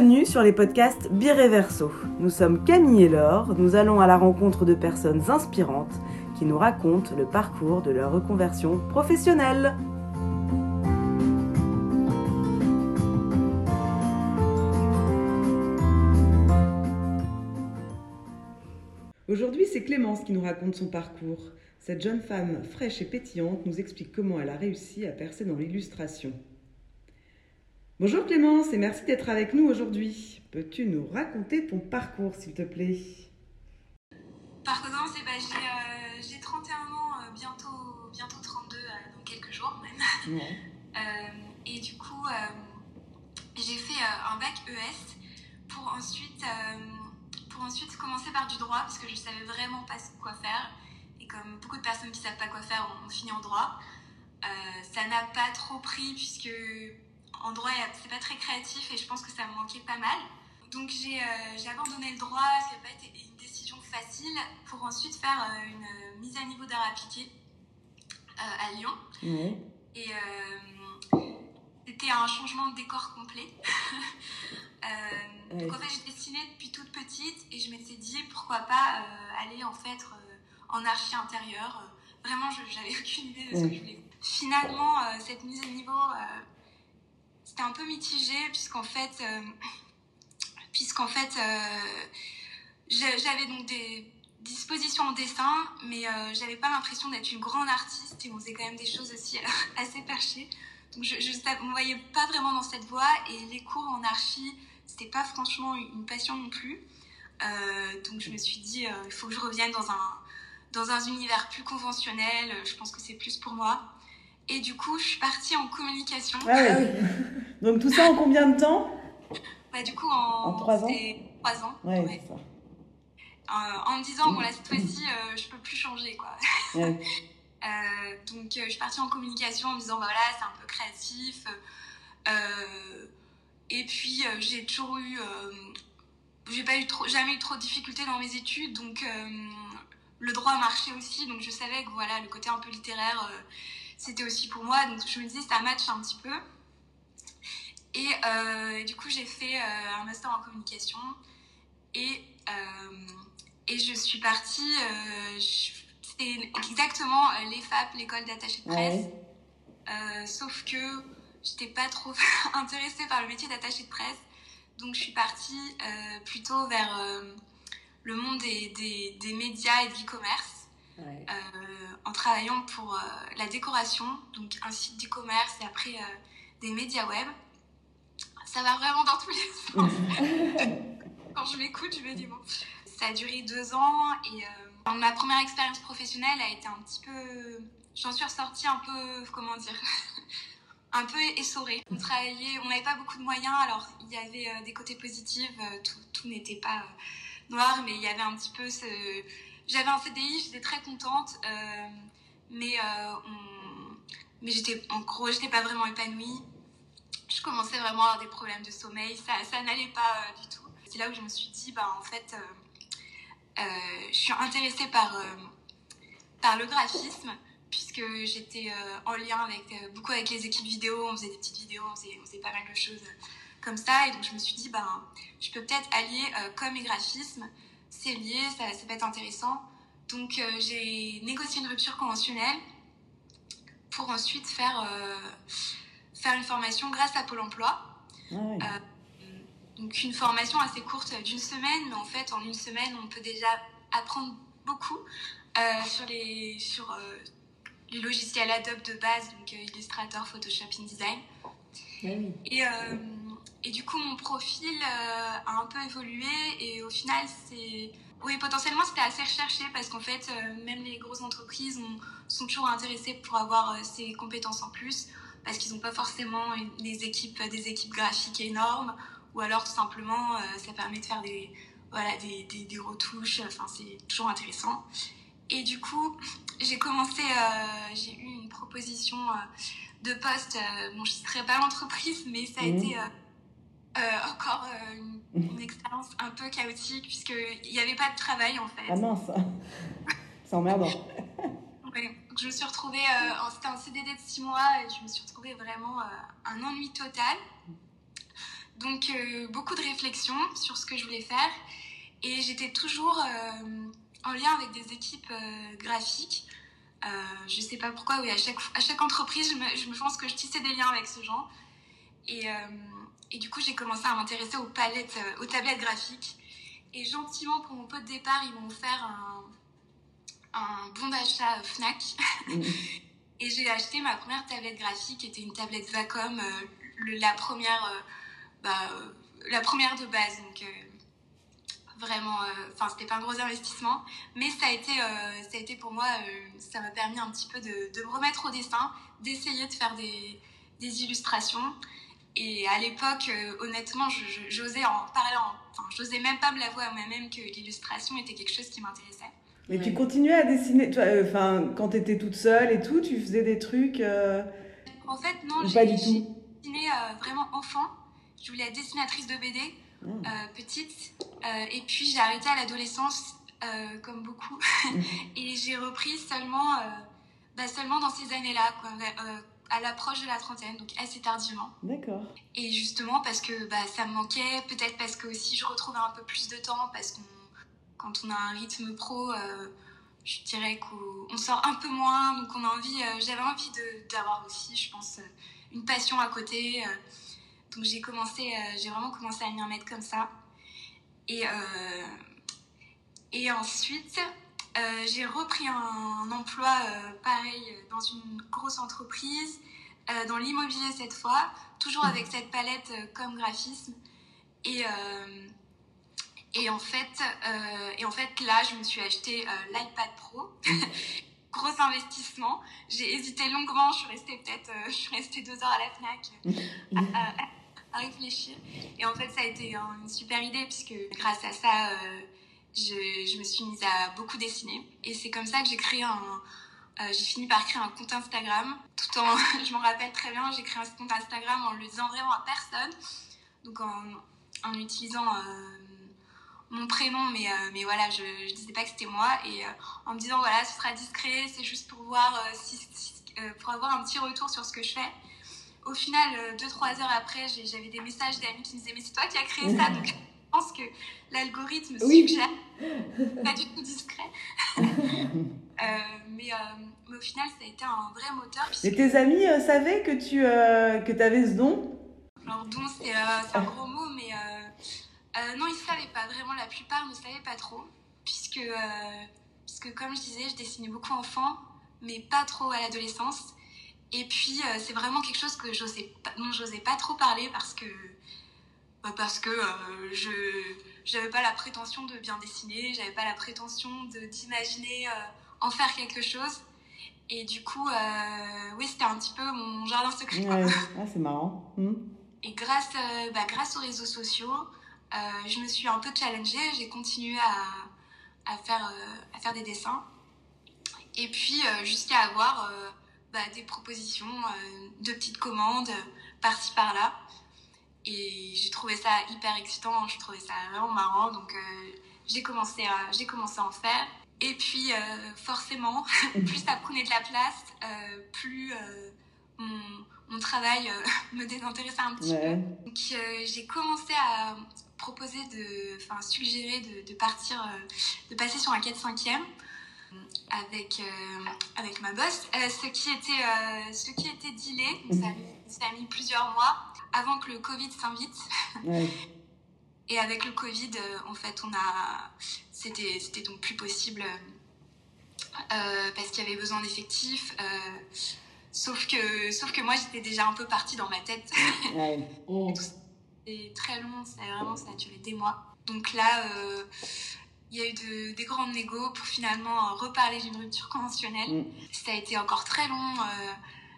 Bienvenue sur les podcasts Bireverso. Nous sommes Camille et Laure, nous allons à la rencontre de personnes inspirantes qui nous racontent le parcours de leur reconversion professionnelle. Aujourd'hui, c'est Clémence qui nous raconte son parcours. Cette jeune femme fraîche et pétillante nous explique comment elle a réussi à percer dans l'illustration. Bonjour Clémence et merci d'être avec nous aujourd'hui. Peux-tu nous raconter ton parcours s'il te plaît? Par contre, eh ben, j'ai 31 euh, ans, euh, bientôt, bientôt 32 euh, dans quelques jours même. et du coup, j'ai fait un bac ES pour ensuite, pour ensuite commencer par du droit parce que je savais vraiment pas quoi faire. Et comme beaucoup de personnes qui savent pas quoi faire, on, finit en droit. ça n'a pas trop pris puisque en droit, c'est pas très créatif et je pense que ça me manquait pas mal. Donc j'ai euh, abandonné le droit, ce n'a pas été une décision facile, pour ensuite faire euh, une mise à niveau d'art appliqué euh, à Lyon. Et c'était un changement de décor complet. Donc en fait, j'ai dessiné depuis toute petite et je m'étais dit pourquoi pas aller en fait en archi intérieur. Vraiment, j'avais aucune idée de ce que je voulais. Finalement, cette mise à niveau un peu mitigé puisqu'en fait, euh, puisqu'en fait, euh, j'avais donc des dispositions en dessin, mais euh, j'avais pas l'impression d'être une grande artiste et on faisait quand même des choses aussi assez perchées. Donc je, ne me voyais pas vraiment dans cette voie et les cours en archi, c'était pas franchement une passion non plus. donc je me suis dit, il faut que je revienne dans un, dans un univers plus conventionnel. Je pense que c'est plus pour moi. Et du coup, je suis partie en communication. Ah Donc tout ça en combien de temps? Bah, Du coup, en, trois ans. Trois ans. Ouais, Ça. Euh, en me disant, bon, là, cette fois-ci, euh, je peux plus changer, quoi. Euh, donc, je suis partie en communication en me disant, bah, voilà, c'est un peu créatif. et puis, j'ai toujours eu. j'ai pas eu trop, jamais eu trop de difficultés dans mes études, donc le droit marchait aussi, donc je savais que voilà, le côté un peu littéraire c'était aussi pour moi. Donc je me disais, ça match un petit peu. Et euh, du coup, j'ai fait euh, un master en communication. Et, euh, et je suis partie. C'était exactement l'EFAP, l'école d'attaché de presse. sauf que j'étais pas trop intéressée par le métier d'attaché de presse. Donc je suis partie plutôt vers le monde des, des, des médias et de l'e-commerce. Euh, en travaillant pour euh, la décoration, donc un site d'e-commerce et après euh, des médias web. Ça va vraiment dans tous les sens. Quand je m'écoute, je me dis bon. Ça a duré deux ans et ma première expérience professionnelle a été un petit peu. J'en suis ressortie un peu, comment dire, un peu essorée. On travaillait, on n'avait pas beaucoup de moyens, alors il y avait des côtés positifs, tout, tout n'était pas noir, mais il y avait un petit peu ce, j'avais un CDI, j'étais très contente, euh, mais, euh, mais j'étais, en gros, j'étais pas vraiment épanouie. Je commençais vraiment à avoir des problèmes de sommeil, ça, ça n'allait pas euh, du tout. C'est là où je me suis dit, bah, en fait, je suis intéressée par, par le graphisme, puisque j'étais en lien avec, beaucoup avec les équipes vidéo, on faisait des petites vidéos, on faisait, pas mal de choses comme ça. Et donc, je me suis dit, ben, je peux peut-être allier com et graphisme c'est lié, ça, peut être intéressant. Donc euh, j'ai négocié une rupture conventionnelle pour ensuite faire, euh, faire une formation grâce à Pôle Emploi. Ah euh, donc une formation assez courte d'une semaine, mais en fait en une semaine on peut déjà apprendre beaucoup sur, les, sur les logiciels Adobe de base, donc Illustrator, Photoshop, InDesign. Ah et et du coup, mon profil euh, a un peu évolué et au final, c'est... Oui, potentiellement, c'était assez recherché parce qu'en fait, euh, même les grosses entreprises sont toujours intéressées pour avoir euh, ces compétences en plus parce qu'ils n'ont pas forcément des équipes, des équipes graphiques énormes ou alors tout simplement, ça permet de faire des, voilà, des, des, des retouches. Enfin, c'est toujours intéressant. Et du coup, j'ai commencé, j'ai eu une proposition de poste. bon, je ne citerai pas l'entreprise, mais ça a mmh. été euh, encore euh, une, expérience un peu chaotique puisqu'il n'y avait pas de travail en fait. Ah mince, c'est emmerdant. ouais. Je me suis retrouvée, euh, c'était un CDD de 6 mois et je me suis retrouvée vraiment un ennui total. Donc beaucoup de réflexions sur ce que je voulais faire et j'étais toujours en lien avec des équipes graphiques. je sais pas pourquoi, oui, à chaque, à chaque entreprise, je me, je pense que je tissais des liens avec ce genre. Et, et du coup, j'ai commencé à m'intéresser aux palettes, aux tablettes graphiques. Et gentiment, pour mon pot de départ, ils m'ont offert un, un bon d'achat Fnac. Mm. et j'ai acheté ma première tablette graphique, qui était une tablette Vacom, euh, la première, euh, bah, euh, la première de base. Donc vraiment, enfin c'était pas un gros investissement, mais ça a été, ça a été pour moi, ça m'a permis un petit peu de, de, me remettre au dessin, d'essayer de faire des, des illustrations. Et à l'époque, honnêtement, j'osais en parler, enfin, j'osais même pas me l'avouer à moi-même que l'illustration était quelque chose qui m'intéressait. Mais tu continuais à dessiner, euh, enfin, quand tu étais toute seule et tout, tu faisais des trucs. Euh, en fait, non, j'ai dessiné euh, vraiment enfant. Je voulais être dessinatrice de BD, mmh. petite. et puis j'ai arrêté à l'adolescence, comme beaucoup. Et j'ai repris seulement, bah, seulement dans ces années-là, à l'approche de la trentaine, donc assez tardivement. D'accord. Et justement parce que bah, ça me manquait, peut-être parce que aussi je retrouvais un peu plus de temps, parce qu'on quand on a un rythme pro, euh, je dirais qu'on sort un peu moins, donc on a envie, euh, j'avais envie d'avoir aussi, je pense, euh, une passion à côté. donc j'ai commencé, j'ai vraiment commencé à m'y remettre comme ça. Et, et ensuite, j'ai repris un, emploi pareil dans une grosse entreprise, dans l'immobilier cette fois, toujours avec cette palette comme graphisme. Et, et en fait, euh, et en fait là, je me suis acheté euh, l'iPad Pro. Gros investissement. J'ai hésité longuement. Je suis restée peut-être, euh, je suis restée deux heures à la Fnac à, réfléchir. Et en fait, ça a été une super idée puisque grâce à ça, je, je, me suis mise à beaucoup dessiner. Et c'est comme ça que j'ai créé un, j'ai fini par créer un compte Instagram. Tout en, je m'en rappelle très bien, j'ai créé un compte Instagram en le disant vraiment à personne. Donc en, en utilisant mon prénom, mais, euh, mais voilà, je ne disais pas que c'était moi. Et euh, en me disant, voilà, ce sera discret, c'est juste pour voir, euh, si, pour avoir un petit retour sur ce que je fais. Au final, deux, trois heures après, j'avais des messages d'amis qui me disaient, mais c'est toi qui as créé ça. Donc, pense que l'algorithme suggère, pas du tout discret. mais, mais, au final, ça a été un vrai moteur. Et tes amis savaient que tu que avais ce don? Alors, don, c'est un gros mot, mais euh, non, ils ne savaient pas. Vraiment, la plupart ne savaient pas trop. Puisque, euh, puisque, comme je disais, je dessinais beaucoup enfant, mais pas trop à l'adolescence. Et puis, euh, c'est vraiment quelque chose que dont j'osais pas trop parler parce que, parce que je n'avais pas la prétention de bien dessiner, j'avais pas la prétention d'imaginer en faire quelque chose. Et du coup, oui, c'était un petit peu mon jardin secret. Ah, c'est marrant. Hmm. Et grâce, bah, grâce aux réseaux sociaux, euh, je me suis un peu challengée, j'ai continué à, à, faire, euh, à faire des dessins. Et puis euh, jusqu'à avoir bah, des propositions de petites commandes par-ci par-là. Et j'ai trouvé ça hyper excitant, je trouvais ça vraiment marrant. Donc j'ai commencé, à, j'ai commencé à en faire. Et puis forcément, plus ça prenait de la place, plus mon, mon, travail me désintéressait un petit peu. Donc j'ai commencé à proposer de, enfin suggérer de, de partir, euh, de passer sur un 4-5e avec, euh, avec ma boss. Euh, ce, qui était, ce qui était dealé, ça, ça, a mis plusieurs mois avant que le Covid s'invite. Et avec le Covid, en fait, on a, c'était, c'était donc plus possible parce qu'il y avait besoin d'effectifs. sauf que, sauf que moi, j'étais déjà un peu partie dans ma tête. Ouais. C'était très long, ça, vraiment, ça a duré des mois. Donc là, euh, il y a eu des grandes négos pour finalement reparler d'une rupture conventionnelle. Mm. Ça a été encore très long. Euh,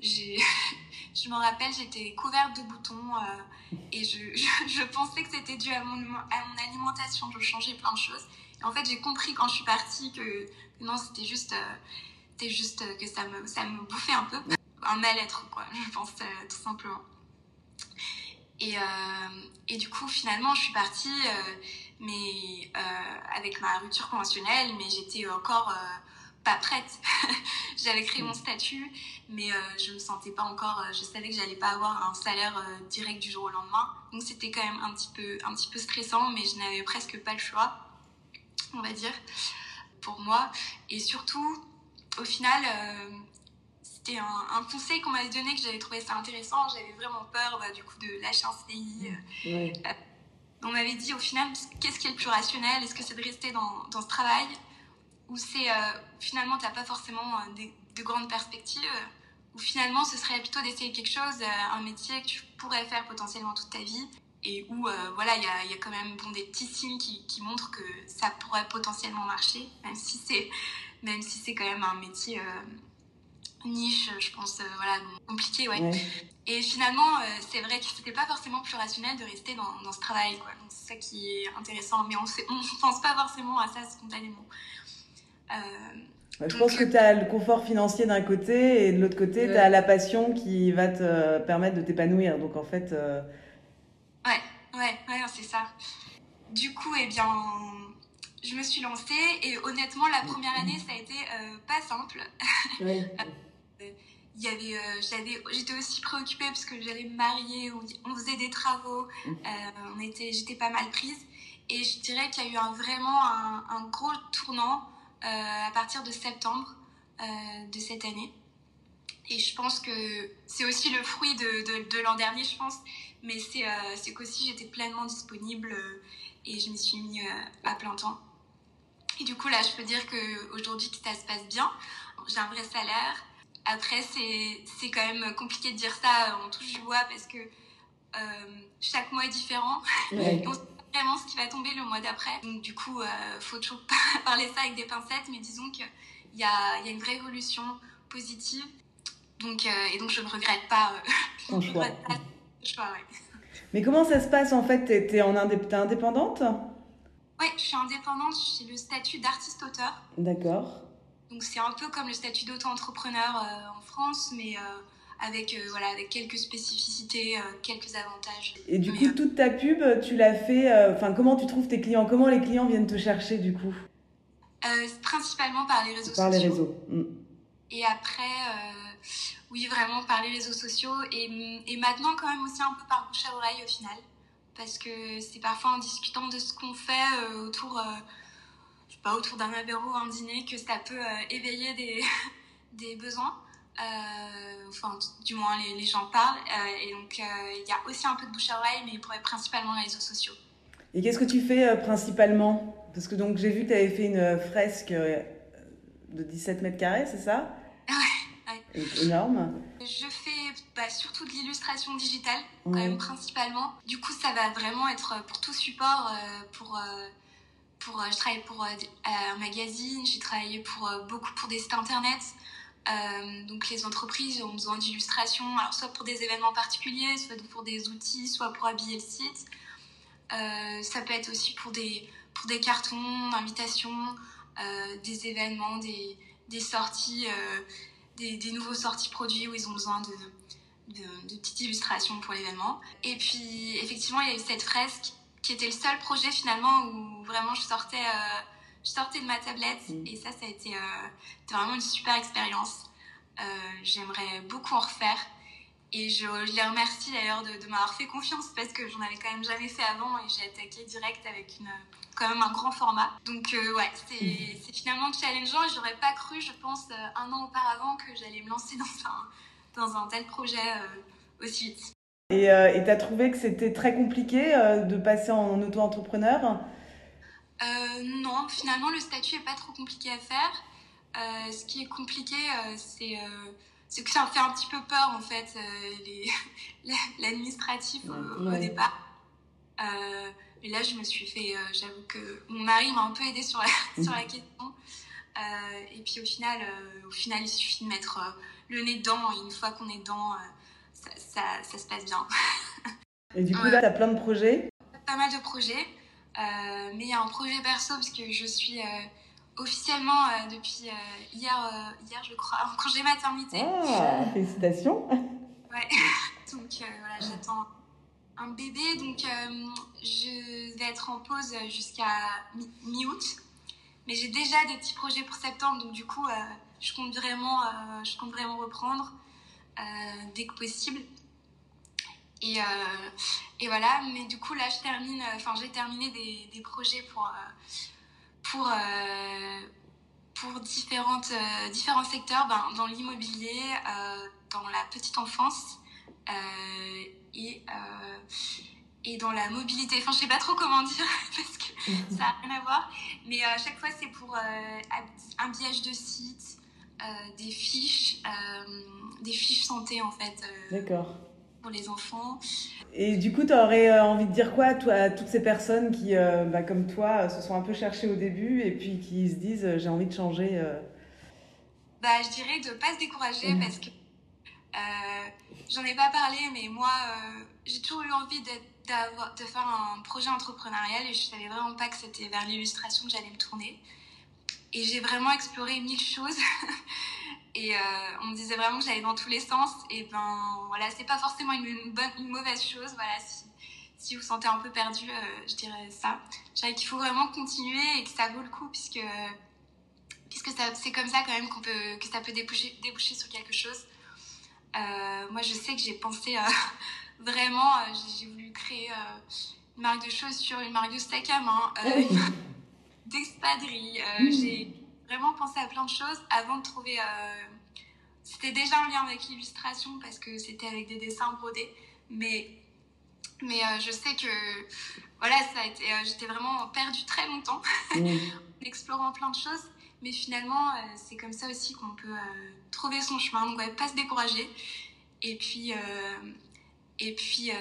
je me rappelle, j'étais couverte de boutons euh, et je, je, pensais que c'était dû à mon, à mon alimentation. Je changeais plein de choses. Et en fait, j'ai compris quand je suis partie que, non, c'était juste, que ça me, ça me bouffait un peu. Un mal-être, quoi, je pense, tout simplement. Et, euh, et, du coup, finalement, je suis partie, euh, mais euh, avec ma rupture conventionnelle, mais j'étais encore pas prête. j'avais créé mon statut, mais je me sentais pas encore. je savais que j'allais pas avoir un salaire direct du jour au lendemain, donc c'était quand même un petit peu un petit peu stressant, mais je n'avais presque pas le choix, on va dire, pour moi. Et surtout, au final, c'était un, conseil qu'on m'avait donné que j'avais trouvé ça intéressant. J'avais vraiment peur bah, du coup de lâcher un CDI. Euh, on m'avait dit au final, qu'est-ce qui est le plus rationnel? Est-ce que c'est de rester dans, ce travail? Ou c'est euh, finalement, tu n'as pas forcément euh, de grandes perspectives? Ou finalement, ce serait plutôt d'essayer quelque chose, un métier que tu pourrais faire potentiellement toute ta vie? Et où voilà il y a, quand même des petits signes qui, montrent que ça pourrait potentiellement marcher même si c'est quand même un métier niche, je pense, euh, voilà, compliqué, ouais. Et finalement, euh, c'est vrai que c'était pas forcément plus rationnel de rester dans, dans ce travail, quoi. Donc c'est ça qui est intéressant, mais on ne pense pas forcément à ça spontanément. Euh, je pense que tu as le confort financier d'un côté et de l'autre côté, tu as la passion qui va te permettre de t'épanouir. Donc en fait. Ouais, ouais, ouais, c'est ça. Du coup, eh bien, je me suis lancée et honnêtement, la première année, ça a été pas simple. Ouais. il y avait, euh, j'avais, j'étais aussi préoccupée parce que j'allais me marier, on, faisait des travaux, mmh. euh, on était, j'étais pas mal prise. Et je dirais qu'il y a eu un, vraiment un, gros tournant euh, à partir de septembre de cette année. Et je pense que c'est aussi le fruit de, de, l'an dernier, je pense. Mais c'est, qu'aussi j'étais pleinement disponible et je m'y suis mis à plein temps. Et du coup, là, je peux dire qu'aujourd'hui, ça se passe bien. J'ai un vrai salaire. Après, c'est quand même compliqué de dire ça en touche du bois parce que euh, chaque mois est différent. on sait vraiment ce qui va tomber le mois d'après. Donc, du coup, il euh, faut toujours parler ça avec des pincettes, mais disons qu'il y a, y a une vraie évolution positive. Donc, euh, et donc, je ne regrette pas, Ton choix. choix Mais comment ça se passe en fait? T'es es en indépendante? Oui, je suis indépendante. J'ai le statut d'artiste-auteur. D'accord. Donc c'est un peu comme le statut d'auto-entrepreneur euh, en France, mais euh, avec, euh, voilà, avec quelques spécificités, quelques avantages. Et du coup, toute ta pub, tu l'as fait. Enfin, comment tu trouves tes clients? Comment les clients viennent te chercher du coup? Principalement par les réseaux sociaux. Par les réseaux. Mm. Et après, oui, vraiment par les réseaux sociaux. Et, et, maintenant, quand même aussi un peu par bouche à oreille au final. Parce que c'est parfois en discutant de ce qu'on fait autour pas, autour d'un apéro ou un dîner que ça peut euh, éveiller des, des besoins. Euh, enfin, du moins, les, les gens parlent. Euh, et donc, il y a aussi un peu de bouche à oreille, mais pour principalement les réseaux sociaux. Et qu'est-ce que tu fais principalement? Parce que donc j'ai vu que tu avais fait une fresque de 17 mètres carrés, c'est ça? Ouais. ouais. Énorme. Je fais bah, surtout de l'illustration digitale, quand même principalement. Du coup, ça va vraiment être pour tout support, pour pour, euh, je travaille pour euh, un magazine, j'ai travaillé pour euh, beaucoup pour des sites internet. donc les entreprises ont besoin d'illustrations, soit pour des événements particuliers, soit pour des outils, soit pour habiller le site. ça peut être aussi pour des, cartons d'invitation, des événements, des, sorties, des, nouveaux sorties produits où ils ont besoin de petites illustrations pour l'événement. Et puis effectivement, il y a eu cette fresque qui était le seul projet finalement où vraiment je sortais, euh, je sortais de ma tablette. Mm. Et ça, ça a été, euh, vraiment une super expérience. Euh, j'aimerais beaucoup en refaire. Et je, les remercie d'ailleurs de, m'avoir fait confiance parce que j'en avais quand même jamais fait avant et j'ai attaqué direct avec une, quand même un grand format. Donc ouais, mm. c'est finalement challengeant et j'aurais pas cru, je pense, un an auparavant que j'allais me lancer dans un, dans un tel projet aussi vite. Et euh, tu as trouvé que c'était très compliqué euh, de passer en auto-entrepreneur? Euh, Non, finalement, le statut n'est pas trop compliqué à faire. ce qui est compliqué, c'est que ça fait un petit peu peur, en fait, l'administratif au, départ. mais là, je me suis fait, j'avoue que mon mari m'a un peu aidé sur la, sur la question. et puis au final, au final, il suffit de mettre le nez dedans. Et une fois qu'on est dedans, ça, ça, se passe bien. Et du coup, là, tu as plein de projets Pas mal de projets. Euh, mais il y a un projet perso parce que je suis euh, officiellement euh, depuis hier, hier, je crois, en congé maternité. Ah, félicitations Ouais, donc voilà, j'attends un bébé, donc je vais être en pause jusqu'à mi-août. Mais j'ai déjà des petits projets pour septembre, donc du coup, je compte vraiment, je compte vraiment reprendre dès que possible. Et, et, voilà, mais du coup là je termine, enfin j'ai terminé des, des, projets pour, pour, pour différentes, différents secteurs, ben, dans l'immobilier, dans la petite enfance et et dans la mobilité. Enfin, je sais pas trop comment dire parce que mhm. ça n'a rien à voir. Mais euh, à chaque fois, c'est pour euh, un biage de site, euh, des fiches, des fiches santé en fait. D'accord. Pour les enfants. Et du coup, tu aurais envie de dire quoi à toutes ces personnes qui, bah, comme toi, se sont un peu cherchées au début et puis qui se disent j'ai envie de changer bah, Je dirais de ne pas se décourager mhm. parce que j'en ai pas parlé, mais moi, j'ai toujours eu envie d'être de faire un projet entrepreneurial et je savais vraiment pas que c'était vers l'illustration que j'allais me tourner. Et j'ai vraiment exploré mille choses. et euh, on me disait vraiment que j'allais dans tous les sens. Et ben voilà, c'est pas forcément une, bonne, une mauvaise chose. Voilà, si, si vous vous sentez un peu perdu, euh, je dirais ça. Je dirais qu'il faut vraiment continuer et que ça vaut le coup puisque, puisque c'est comme ça quand même qu'on peut, que ça peut déboucher, déboucher sur quelque chose. Euh, moi, je sais que j'ai pensé vraiment, j'ai voulu créer une marque de chaussures, une marque de steak à main, d'espadrilles. Mmh. J'ai vraiment pensé à plein de choses avant de trouver. C'était déjà un lien avec l'illustration parce que c'était avec des dessins brodés, mais mais je sais que voilà, ça a été. J'étais vraiment perdue très longtemps mmh. en explorant plein de choses. Mais finalement, c'est comme ça aussi qu'on peut trouver son chemin. Donc, ouais, pas se décourager. Et puis, et puis, euh,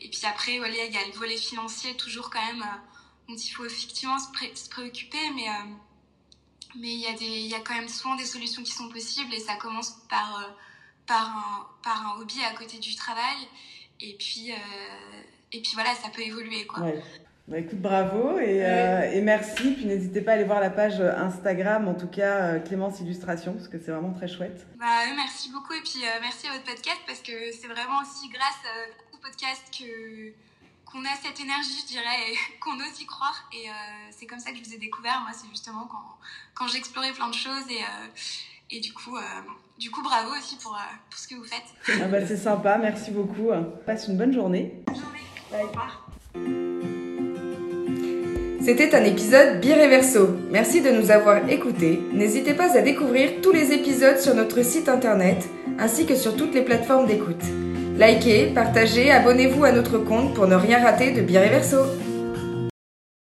et puis après, voilà, il y a le volet financier toujours quand même euh, dont il faut effectivement se, préoccuper, mais euh, mais il y a des, il y a quand même souvent des solutions qui sont possibles et ça commence par par un par un hobby à côté du travail et puis et puis voilà, ça peut évoluer quoi. Bah, écoute, bravo et, euh, et merci. Puis n'hésitez pas à aller voir la page Instagram, en tout cas euh, Clémence Illustration, parce que c'est vraiment très chouette. Bah, merci beaucoup et puis euh, merci à votre podcast parce que c'est vraiment aussi grâce au podcast que qu'on a cette énergie, je dirais, et qu'on ose y croire. Et c'est comme ça que je vous ai découvert. Moi, c'est justement quand, quand j'explorais plein de choses et, et du coup, du coup, bravo aussi pour, pour ce que vous faites. Ah bah, c'est sympa, merci beaucoup. Passe une bonne journée. Bonne journée. Au revoir. C'était un épisode Bireverso. Merci de nous avoir écoutés. N'hésitez pas à découvrir tous les épisodes sur notre site internet ainsi que sur toutes les plateformes d'écoute. Likez, partagez, abonnez-vous à notre compte pour ne rien rater de Bireverso.